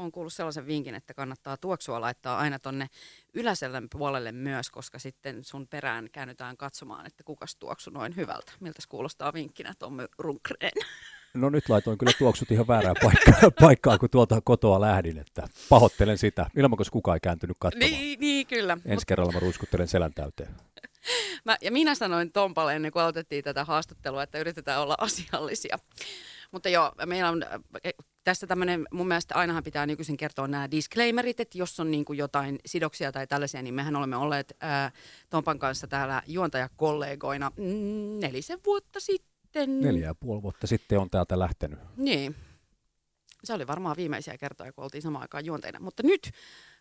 on kuullut sellaisen vinkin, että kannattaa tuoksua laittaa aina tonne yläselän puolelle myös, koska sitten sun perään käännytään katsomaan, että kukas tuoksu noin hyvältä. Miltä kuulostaa vinkkinä Tommy Runkreen? No nyt laitoin kyllä tuoksut ihan väärään paikkaan, paikkaan kun tuolta kotoa lähdin, että pahoittelen sitä. Ilman, koska kukaan ei kääntynyt katsomaan. Niin, niin kyllä. Ensi Mut... kerralla mä ruiskuttelen selän täyteen. Mä, ja minä sanoin Tompalle ennen kuin aloitettiin tätä haastattelua, että yritetään olla asiallisia. Mutta joo, meillä on tässä tämmöinen, mun mielestä ainahan pitää nykyisin kertoa nämä disclaimerit, että jos on niin kuin jotain sidoksia tai tällaisia, niin mehän olemme olleet ää, Tompan kanssa täällä juontajakollegoina nelisen vuotta sitten. Neljä ja puoli vuotta sitten on täältä lähtenyt. Niin. Se oli varmaan viimeisiä kertoja, kun oltiin samaan aikaan juonteina. Mutta nyt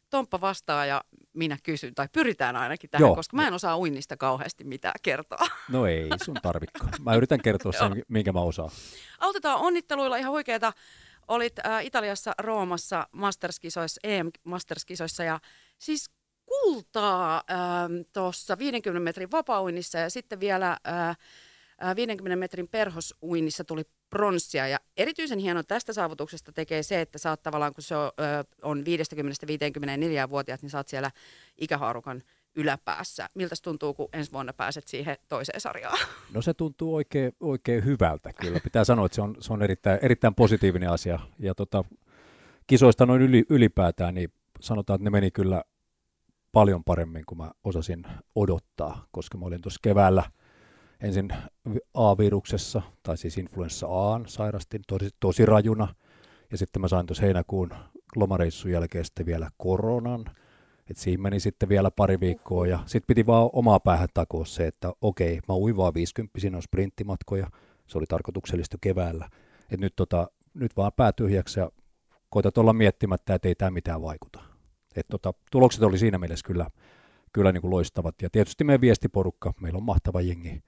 Tomppa vastaa ja minä kysyn, tai pyritään ainakin tähän, Joo. koska mä en osaa uinnista kauheasti mitään kertoa. No ei sun tarvikko. Mä yritän kertoa sen, minkä mä osaan. Autetaan onnitteluilla ihan huikeeta. Olit äh, Italiassa Roomassa Masterskisoissa, EM-Masterskisoissa ja siis kultaa äh, tuossa 50 metrin vapauinnissa ja sitten vielä äh, 50 metrin perhosuinnissa tuli pronssia. Ja erityisen hieno tästä saavutuksesta tekee se, että oot tavallaan, kun se on, on 50-54-vuotiaat, niin oot siellä ikähaarukan yläpäässä. Miltä tuntuu, kun ensi vuonna pääset siihen toiseen sarjaan? No se tuntuu oikein, oikein hyvältä kyllä. Pitää sanoa, että se on, se on erittäin, erittäin positiivinen asia. Ja tota, kisoista noin yli, ylipäätään, niin sanotaan, että ne meni kyllä paljon paremmin kuin mä osasin odottaa, koska mä olin tuossa keväällä – ensin A-viruksessa, tai siis influenssa A, sairastin tosi, tosi rajuna, ja sitten mä sain tuossa heinäkuun lomareissun jälkeen sitten vielä koronan, että siinä meni sitten vielä pari viikkoa, ja sitten piti vaan omaa päähän takoa se, että okei, mä uin vaan 50, siinä on sprinttimatkoja, se oli tarkoituksellista keväällä, että nyt, tota, nyt vaan pää tyhjäksi ja koetat olla miettimättä, että ei tämä mitään vaikuta. Et tota, tulokset oli siinä mielessä kyllä, kyllä niin kuin loistavat, ja tietysti meidän viestiporukka, meillä on mahtava jengi,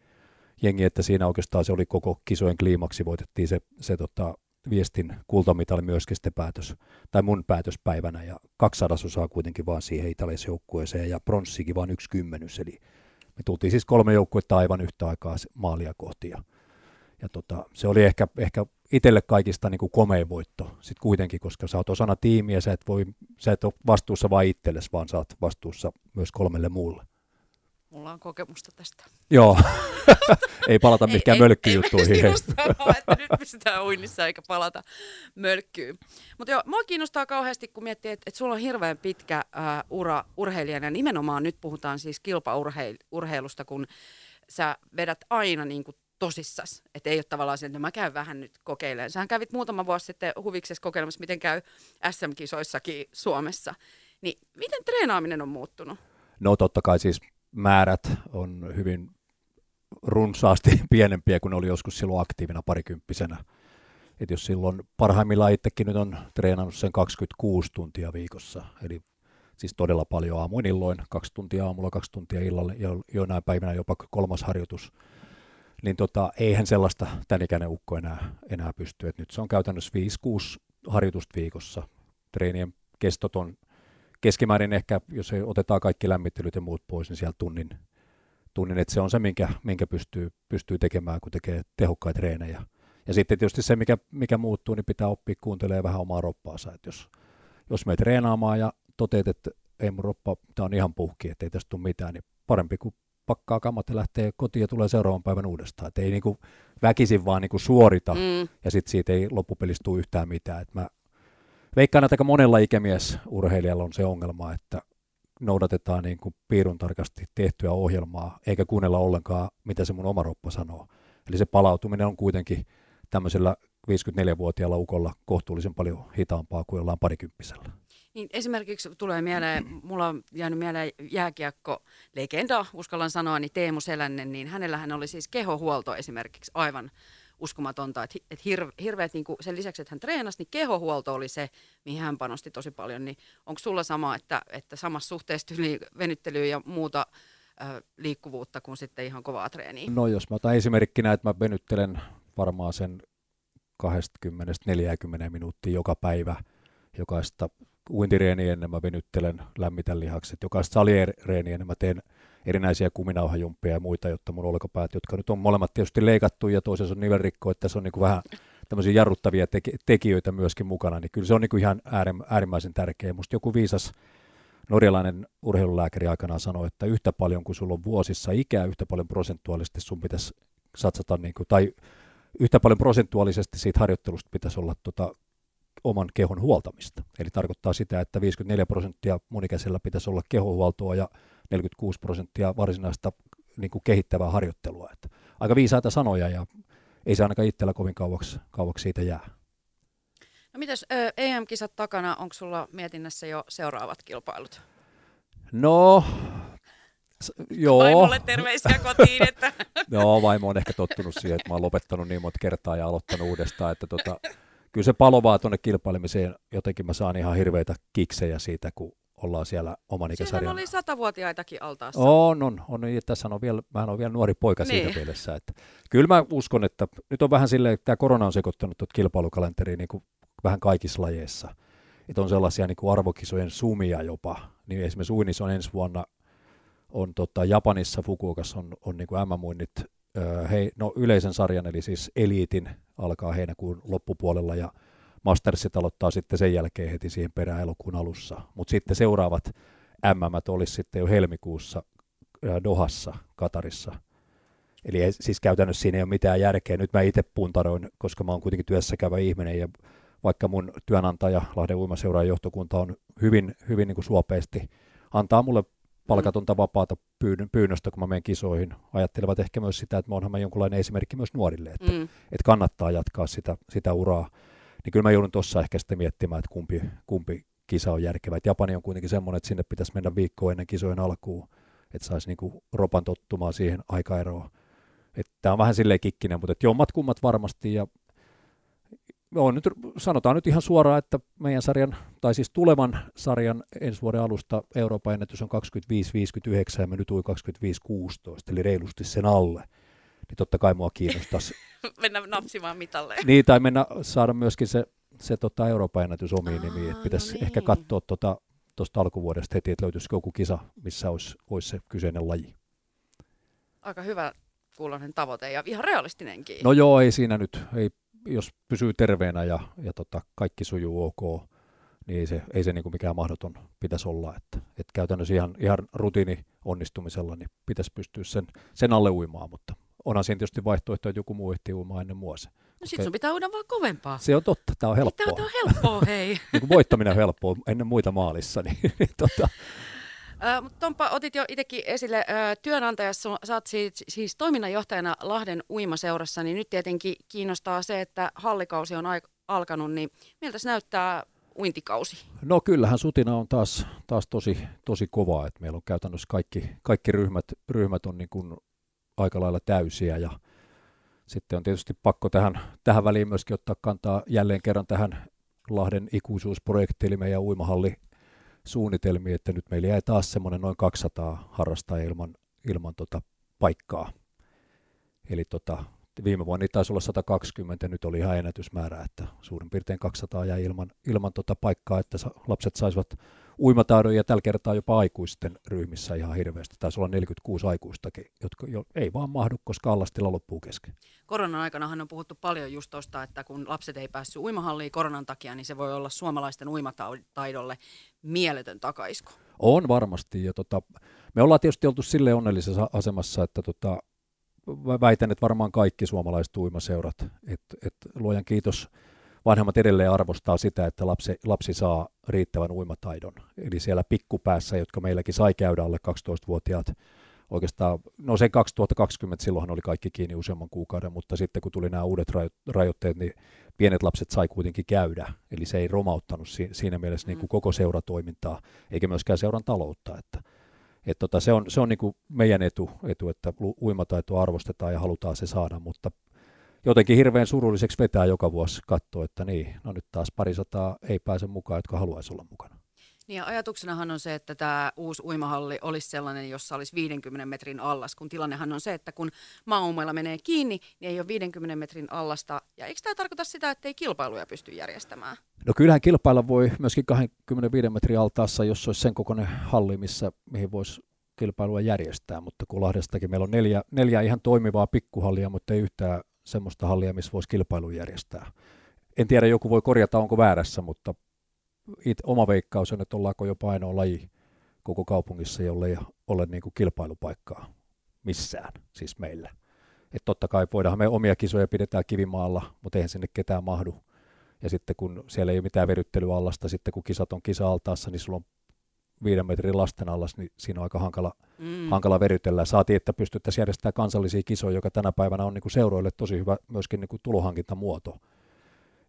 jengi, että siinä oikeastaan se oli koko kisojen kliimaksi, voitettiin se, se tota, viestin kultamitali myöskin sitten päätös, tai mun päätöspäivänä, ja kaksi osaa kuitenkin vaan siihen joukkueeseen, ja pronssikin vaan yksi kymmenys, eli me tultiin siis kolme joukkuetta aivan yhtä aikaa maalia kohti, ja, ja tota, se oli ehkä, ehkä itselle kaikista niin kuin komein voitto sitten kuitenkin, koska sä oot osana tiimiä, sä et, voi, sä et ole vastuussa vain itsellesi, vaan sä oot vastuussa myös kolmelle muulle. Mulla on kokemusta tästä. Joo, ei palata mihinkään mölkkyjuttuihin. Ei, ei sanoa, että nyt pystytään uinnissa eikä palata mölkkyyn. Mutta joo, mua kiinnostaa kauheasti, kun miettii, että, että sulla on hirveän pitkä äh, ura urheilijana. Ja nimenomaan nyt puhutaan siis kilpaurheilusta, kun sä vedät aina niin kuin tosissas. Että ei ole tavallaan se, että mä käyn vähän nyt kokeilemaan. Sähän kävit muutama vuosi sitten huviksessa kokeilemassa, miten käy SM-kisoissakin Suomessa. Niin miten treenaaminen on muuttunut? No totta kai siis määrät on hyvin runsaasti pienempiä kuin oli joskus silloin aktiivina parikymppisenä. Et jos silloin parhaimmillaan itsekin nyt on treenannut sen 26 tuntia viikossa, eli siis todella paljon aamuin illoin, kaksi tuntia aamulla, kaksi tuntia illalle ja joinain päivinä jopa kolmas harjoitus, niin tota, eihän sellaista tämän ikäinen ukko enää, enää pysty. Et nyt se on käytännössä 5-6 harjoitusta viikossa. Treenien kestot on keskimäärin ehkä, jos ei otetaan kaikki lämmittelyt ja muut pois, niin siellä tunnin, tunnin että se on se, minkä, minkä pystyy, pystyy tekemään, kun tekee tehokkaita treenejä. Ja sitten tietysti se, mikä, mikä muuttuu, niin pitää oppia kuuntelemaan vähän omaa roppaansa. Että jos, jos me treenaamaan ja toteat, että ei mun roppa, tämä on ihan puhki, että ei tästä tule mitään, niin parempi kuin pakkaa kammat ja lähtee kotiin ja tulee seuraavan päivän uudestaan. Että ei niinku väkisin vaan niinku suorita mm. ja sitten siitä ei loppupelissä tule yhtään mitään. Et mä veikkaan, että aika monella ikämiesurheilijalla on se ongelma, että noudatetaan niin kuin piirun tarkasti tehtyä ohjelmaa, eikä kuunnella ollenkaan, mitä se mun oma roppa sanoo. Eli se palautuminen on kuitenkin tämmöisellä 54-vuotiaalla ukolla kohtuullisen paljon hitaampaa kuin jollain parikymppisellä. Niin esimerkiksi tulee mieleen, mulla on jäänyt mieleen jääkiekko legenda, uskallan sanoa, niin Teemu Selännen, niin hänellähän oli siis kehohuolto esimerkiksi aivan uskomatonta, että, että hir, hirveät, niin kuin sen lisäksi, että hän treenasi, niin kehohuolto oli se, mihin hän panosti tosi paljon. Niin onko sulla sama, että, että samassa suhteessa venyttelyä ja muuta liikkuvuutta kuin sitten ihan kovaa treeniä? No jos mä otan esimerkkinä, että mä venyttelen varmaan sen 20-40 minuuttia joka päivä, jokaista uintireeniä ennen mä venyttelen, lämmitän lihakset, jokaista salireeniä ennen mä teen erinäisiä kuminauhajumppia ja muita, jotta mun olkapäät, jotka nyt on molemmat tietysti leikattu ja toisessa on nivelrikko, että se on niin kuin vähän tämmöisiä jarruttavia teki, tekijöitä myöskin mukana, niin kyllä se on niin kuin ihan äärimmäisen tärkeä. Musta joku viisas norjalainen urheilulääkäri aikanaan sanoi, että yhtä paljon kuin sulla on vuosissa ikää, yhtä paljon prosentuaalisesti sun pitäisi satsata, niin kuin, tai yhtä paljon prosentuaalisesti siitä harjoittelusta pitäisi olla tota, oman kehon huoltamista. Eli tarkoittaa sitä, että 54 prosenttia monikäisellä pitäisi olla kehohuoltoa ja 46 prosenttia varsinaista niin kuin kehittävää harjoittelua. Että aika viisaita sanoja ja ei se ainakaan itsellä kovin kauaksi, kauaksi siitä jää. No mitäs EM-kisat takana, onko sulla mietinnässä jo seuraavat kilpailut? No, s- joo. Vaimolle terveisiä kotiin. Että... joo, vaimo on ehkä tottunut siihen, että mä oon lopettanut niin monta kertaa ja aloittanut uudestaan, että tota, kyllä se palovaa tuonne kilpailemiseen, jotenkin mä saan ihan hirveitä kiksejä siitä, kun ollaan siellä oman ikäsarjan. Siellä oli satavuotiaitakin altaassa. On, on, on. Ja tässä on vielä, mä on vielä nuori poika niin. siinä mielessä. Että, kyllä mä uskon, että nyt on vähän silleen, että tämä korona on sekoittanut tuota kilpailukalenteriin niin kuin vähän kaikissa lajeissa. Että on sellaisia niin kuin arvokisojen sumia jopa. Niin esimerkiksi uinnissa on ensi vuonna, on tota, Japanissa Fukuokassa on, on niin kuin MM-uinnit hei, no, yleisen sarjan, eli siis eliitin alkaa heinäkuun loppupuolella ja Mastersit aloittaa sitten sen jälkeen heti siihen perään elokuun alussa. Mutta sitten seuraavat MM olisi sitten jo helmikuussa Dohassa, Katarissa. Eli ei, siis käytännössä siinä ei ole mitään järkeä. Nyt mä itse puntaroin, koska mä oon kuitenkin työssä käyvä ihminen ja vaikka mun työnantaja Lahden uimaseuraajan johtokunta on hyvin, hyvin niin kuin suopeasti, antaa mulle palkatonta vapaata pyynnöstä, kun mä menen kisoihin. Ajattelevat ehkä myös sitä, että mä oonhan mä jonkunlainen esimerkki myös nuorille, että, mm. että kannattaa jatkaa sitä, sitä uraa niin kyllä mä joudun tuossa ehkä sitten miettimään, että kumpi, kumpi kisa on järkevä. Et Japani on kuitenkin semmoinen, että sinne pitäisi mennä viikko ennen kisojen alkuun, että saisi niinku ropan tottumaan siihen aikaeroon. Tämä on vähän silleen kikkinen, mutta et jommat kummat varmasti. Ja on nyt, sanotaan nyt ihan suoraan, että meidän sarjan, tai siis tulevan sarjan ensi vuoden alusta Euroopan ennätys on 25-59 ja me nyt ui 25-16, eli reilusti sen alle niin totta kai mua kiinnostaisi. mennä napsimaan mitalle. Niin, tai mennä saada myöskin se, se tota Euroopan ennätys omiin nimiin. Että pitäisi no niin. ehkä katsoa tuosta tota, alkuvuodesta heti, että löytyisikö joku kisa, missä olisi, olisi se kyseinen laji. Aika hyvä kuulonen tavoite ja ihan realistinenkin. No joo, ei siinä nyt, ei, jos pysyy terveenä ja, ja tota, kaikki sujuu ok, niin ei se, ei se niin kuin mikään mahdoton pitäisi olla. Että, että käytännössä ihan, ihan rutiini onnistumisella niin pitäisi pystyä sen, sen alle uimaan, mutta onhan siinä tietysti vaihtoehto, että joku muu ehtii uimaan ennen mua No sit sun pitää uida vaan kovempaa. Se on totta, tämä on helppoa. Tämä on helppoa, hei. niin voittaminen on helppoa ennen muita maalissa. Niin, niin tota. Uh, mutta Tompa, otit jo itsekin esille uh, työnantajassa, sä oot siis, siis toiminnanjohtajana Lahden uimaseurassa, niin nyt tietenkin kiinnostaa se, että hallikausi on aik- alkanut, niin miltä se näyttää uintikausi? No kyllähän sutina on taas, taas tosi, tosi kovaa, että meillä on käytännössä kaikki, kaikki ryhmät, ryhmät on niin kuin aika lailla täysiä ja sitten on tietysti pakko tähän, tähän väliin myöskin ottaa kantaa jälleen kerran tähän Lahden ikuisuusprojektiin, eli meidän uimahalli suunnitelmiin, että nyt meillä jäi taas semmoinen noin 200 harrastajaa ilman, ilman tota paikkaa. Eli tota, viime vuonna niitä taisi olla 120, nyt oli ihan ennätysmäärä, että suurin piirtein 200 jäi ilman, ilman tota paikkaa, että lapset saisivat uimataidon ja tällä kertaa jopa aikuisten ryhmissä ihan hirveästi. Taisi olla 46 aikuistakin, jotka jo ei vaan mahdu, koska allastilla loppuu kesken. Koronan aikanahan on puhuttu paljon just tuosta, että kun lapset ei päässyt uimahalliin koronan takia, niin se voi olla suomalaisten uimataidolle mieletön takaisku. On varmasti. Ja tota, me ollaan tietysti oltu sille onnellisessa asemassa, että tota, väitän, että varmaan kaikki suomalaiset uimaseurat, että et, luojan kiitos, vanhemmat edelleen arvostaa sitä, että lapsi, lapsi saa riittävän uimataidon. Eli siellä pikkupäässä, jotka meilläkin sai käydä alle 12-vuotiaat, oikeastaan, no se 2020 silloinhan oli kaikki kiinni useamman kuukauden, mutta sitten kun tuli nämä uudet rajoitteet, niin pienet lapset sai kuitenkin käydä. Eli se ei romauttanut siinä mielessä niin kuin mm. koko seuratoimintaa, eikä myöskään seuran taloutta. Että, et tota, se on, se on niin kuin meidän etu, etu, että uimataitoa arvostetaan ja halutaan se saada, mutta jotenkin hirveän surulliseksi vetää joka vuosi katsoa, että niin, no nyt taas parisataa ei pääse mukaan, jotka haluaisi olla mukana. Niin ja ajatuksenahan on se, että tämä uusi uimahalli olisi sellainen, jossa olisi 50 metrin allas, kun tilannehan on se, että kun maaumeilla menee kiinni, niin ei ole 50 metrin allasta. Ja eikö tämä tarkoita sitä, että ei kilpailuja pysty järjestämään? No kyllähän kilpailla voi myöskin 25 metrin altaassa, jos olisi sen kokoinen halli, missä, mihin voisi kilpailua järjestää, mutta kun Lahdestakin meillä on neljä, neljä ihan toimivaa pikkuhallia, mutta ei yhtään semmoista hallia, missä voisi kilpailun järjestää. En tiedä, joku voi korjata, onko väärässä, mutta it, oma veikkaus on, että ollaanko jopa ainoa laji koko kaupungissa, jolle ei ole niin kuin kilpailupaikkaa missään, siis meillä. Että totta kai voidaan me omia kisoja pidetään kivimaalla, mutta eihän sinne ketään mahdu. Ja sitten kun siellä ei ole mitään veryttelyallasta, sitten kun kisat on kisa-altaassa, niin sulla on viiden metrin lasten allas, niin siinä on aika hankala, mm. hankala verytellä. Saatiin, että pystyttäisiin järjestämään kansallisia kisoja, joka tänä päivänä on niin kuin seuroille tosi hyvä myöskin niin kuin tulohankintamuoto.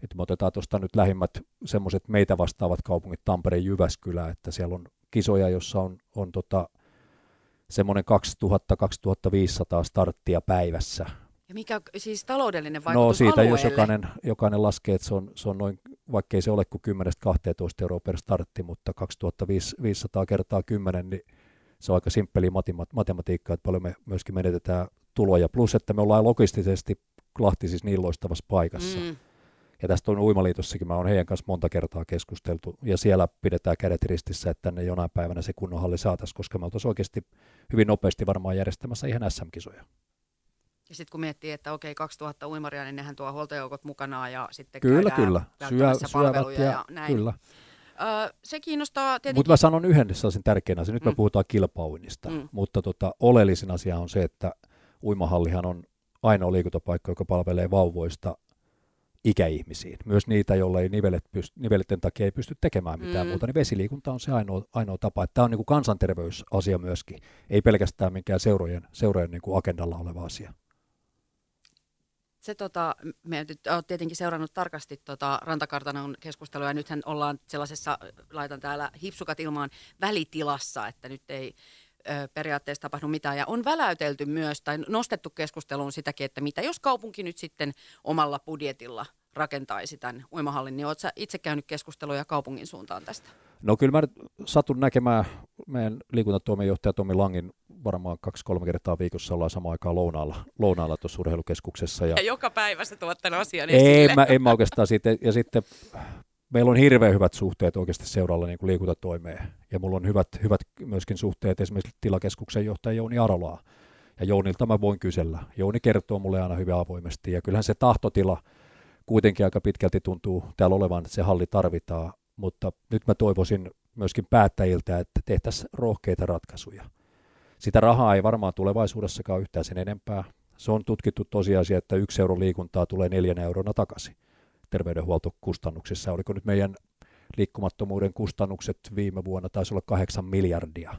Että me otetaan tuosta nyt lähimmät semmoiset meitä vastaavat kaupungit, Tampere ja Jyväskylä, että siellä on kisoja, jossa on, on tota, semmoinen 2000-2500 starttia päivässä. Ja mikä siis taloudellinen no vaikutus No siitä, alueelle? jos jokainen, jokainen laskee, että se on, se on noin, vaikkei se ole kuin 10-12 euroa per startti, mutta 2500 kertaa 10, niin se on aika simppeli matematiikkaa, että paljon me myöskin menetetään tuloja. Plus, että me ollaan logistisesti Lahti siis niin loistavassa paikassa. Mm. Ja tästä on Uimaliitossakin, mä oon heidän kanssa monta kertaa keskusteltu, ja siellä pidetään kädet ristissä, että tänne jonain päivänä se kunnon halli saataisiin, koska me oltaisiin oikeasti hyvin nopeasti varmaan järjestämässä ihan SM-kisoja. Ja sitten kun miettii, että okei, 2000 uimaria, niin nehän tuo huoltojoukot mukanaan ja sitten kyllä, kyllä. Syö, palveluja ja, ja näin. Kyllä. Öö, se kiinnostaa tietenkin... Mutta mä sanon yhden sellaisen tärkeän asian. Nyt mm. me puhutaan kilpauinnista, mm. mutta tota, oleellisin asia on se, että uimahallihan on ainoa liikuntapaikka, joka palvelee vauvoista ikäihmisiin. Myös niitä, joilla ei nivelet pyst- nivelten takia ei pysty tekemään mitään mm. muuta, niin vesiliikunta on se ainoa, ainoa tapa. Tämä on niin kuin kansanterveysasia myöskin, ei pelkästään minkään seurojen, seurojen niin kuin agendalla oleva asia se tota, me olet tietenkin seurannut tarkasti tota Rantakartanon keskustelua ja nythän ollaan sellaisessa, laitan täällä hipsukat ilmaan, välitilassa, että nyt ei ö, periaatteessa tapahdu mitään. Ja on väläytelty myös tai nostettu keskusteluun sitäkin, että mitä jos kaupunki nyt sitten omalla budjetilla rakentaisi tämän uimahallin, niin oletko itse käynyt keskusteluja kaupungin suuntaan tästä? No kyllä mä satun näkemään meidän liikuntatoimenjohtaja Tomi Langin varmaan kaksi-kolme kertaa viikossa ollaan samaan aikaan lounaalla, lounaalla tuossa urheilukeskuksessa. Ja, ja joka päivä se tuot tämän asian esille. En mä, en mä oikeastaan siitä. Ja sitten meillä on hirveän hyvät suhteet oikeasti seuralla niin liikuntatoimeen. Ja mulla on hyvät, hyvät myöskin suhteet esimerkiksi tilakeskuksen johtaja Jouni Arolaa. Ja Jounilta mä voin kysellä. Jouni kertoo mulle aina hyvin avoimesti. Ja kyllähän se tahtotila kuitenkin aika pitkälti tuntuu täällä olevan, että se halli tarvitaan. Mutta nyt mä toivoisin myöskin päättäjiltä, että tehtäisiin rohkeita ratkaisuja. Sitä rahaa ei varmaan tulevaisuudessakaan yhtään sen enempää. Se on tutkittu tosiasia, että yksi euro liikuntaa tulee neljän eurona takaisin terveydenhuoltokustannuksissa. Oliko nyt meidän liikkumattomuuden kustannukset viime vuonna taisi olla kahdeksan miljardia.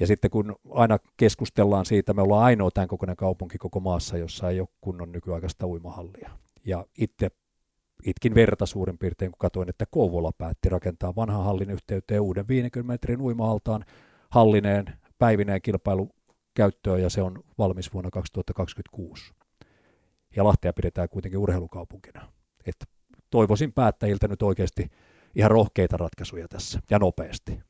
Ja sitten kun aina keskustellaan siitä, me ollaan ainoa tämän kokoinen kaupunki koko maassa, jossa ei ole kunnon nykyaikaista uimahallia. Ja itse itkin verta suurin piirtein, kun katsoin, että Kouvola päätti rakentaa vanhan hallin yhteyteen uuden 50 metrin uimahaltaan hallineen päivineen kilpailu käyttöön ja se on valmis vuonna 2026. Ja Lahtea pidetään kuitenkin urheilukaupunkina. Että toivoisin päättäjiltä nyt oikeasti ihan rohkeita ratkaisuja tässä ja nopeasti.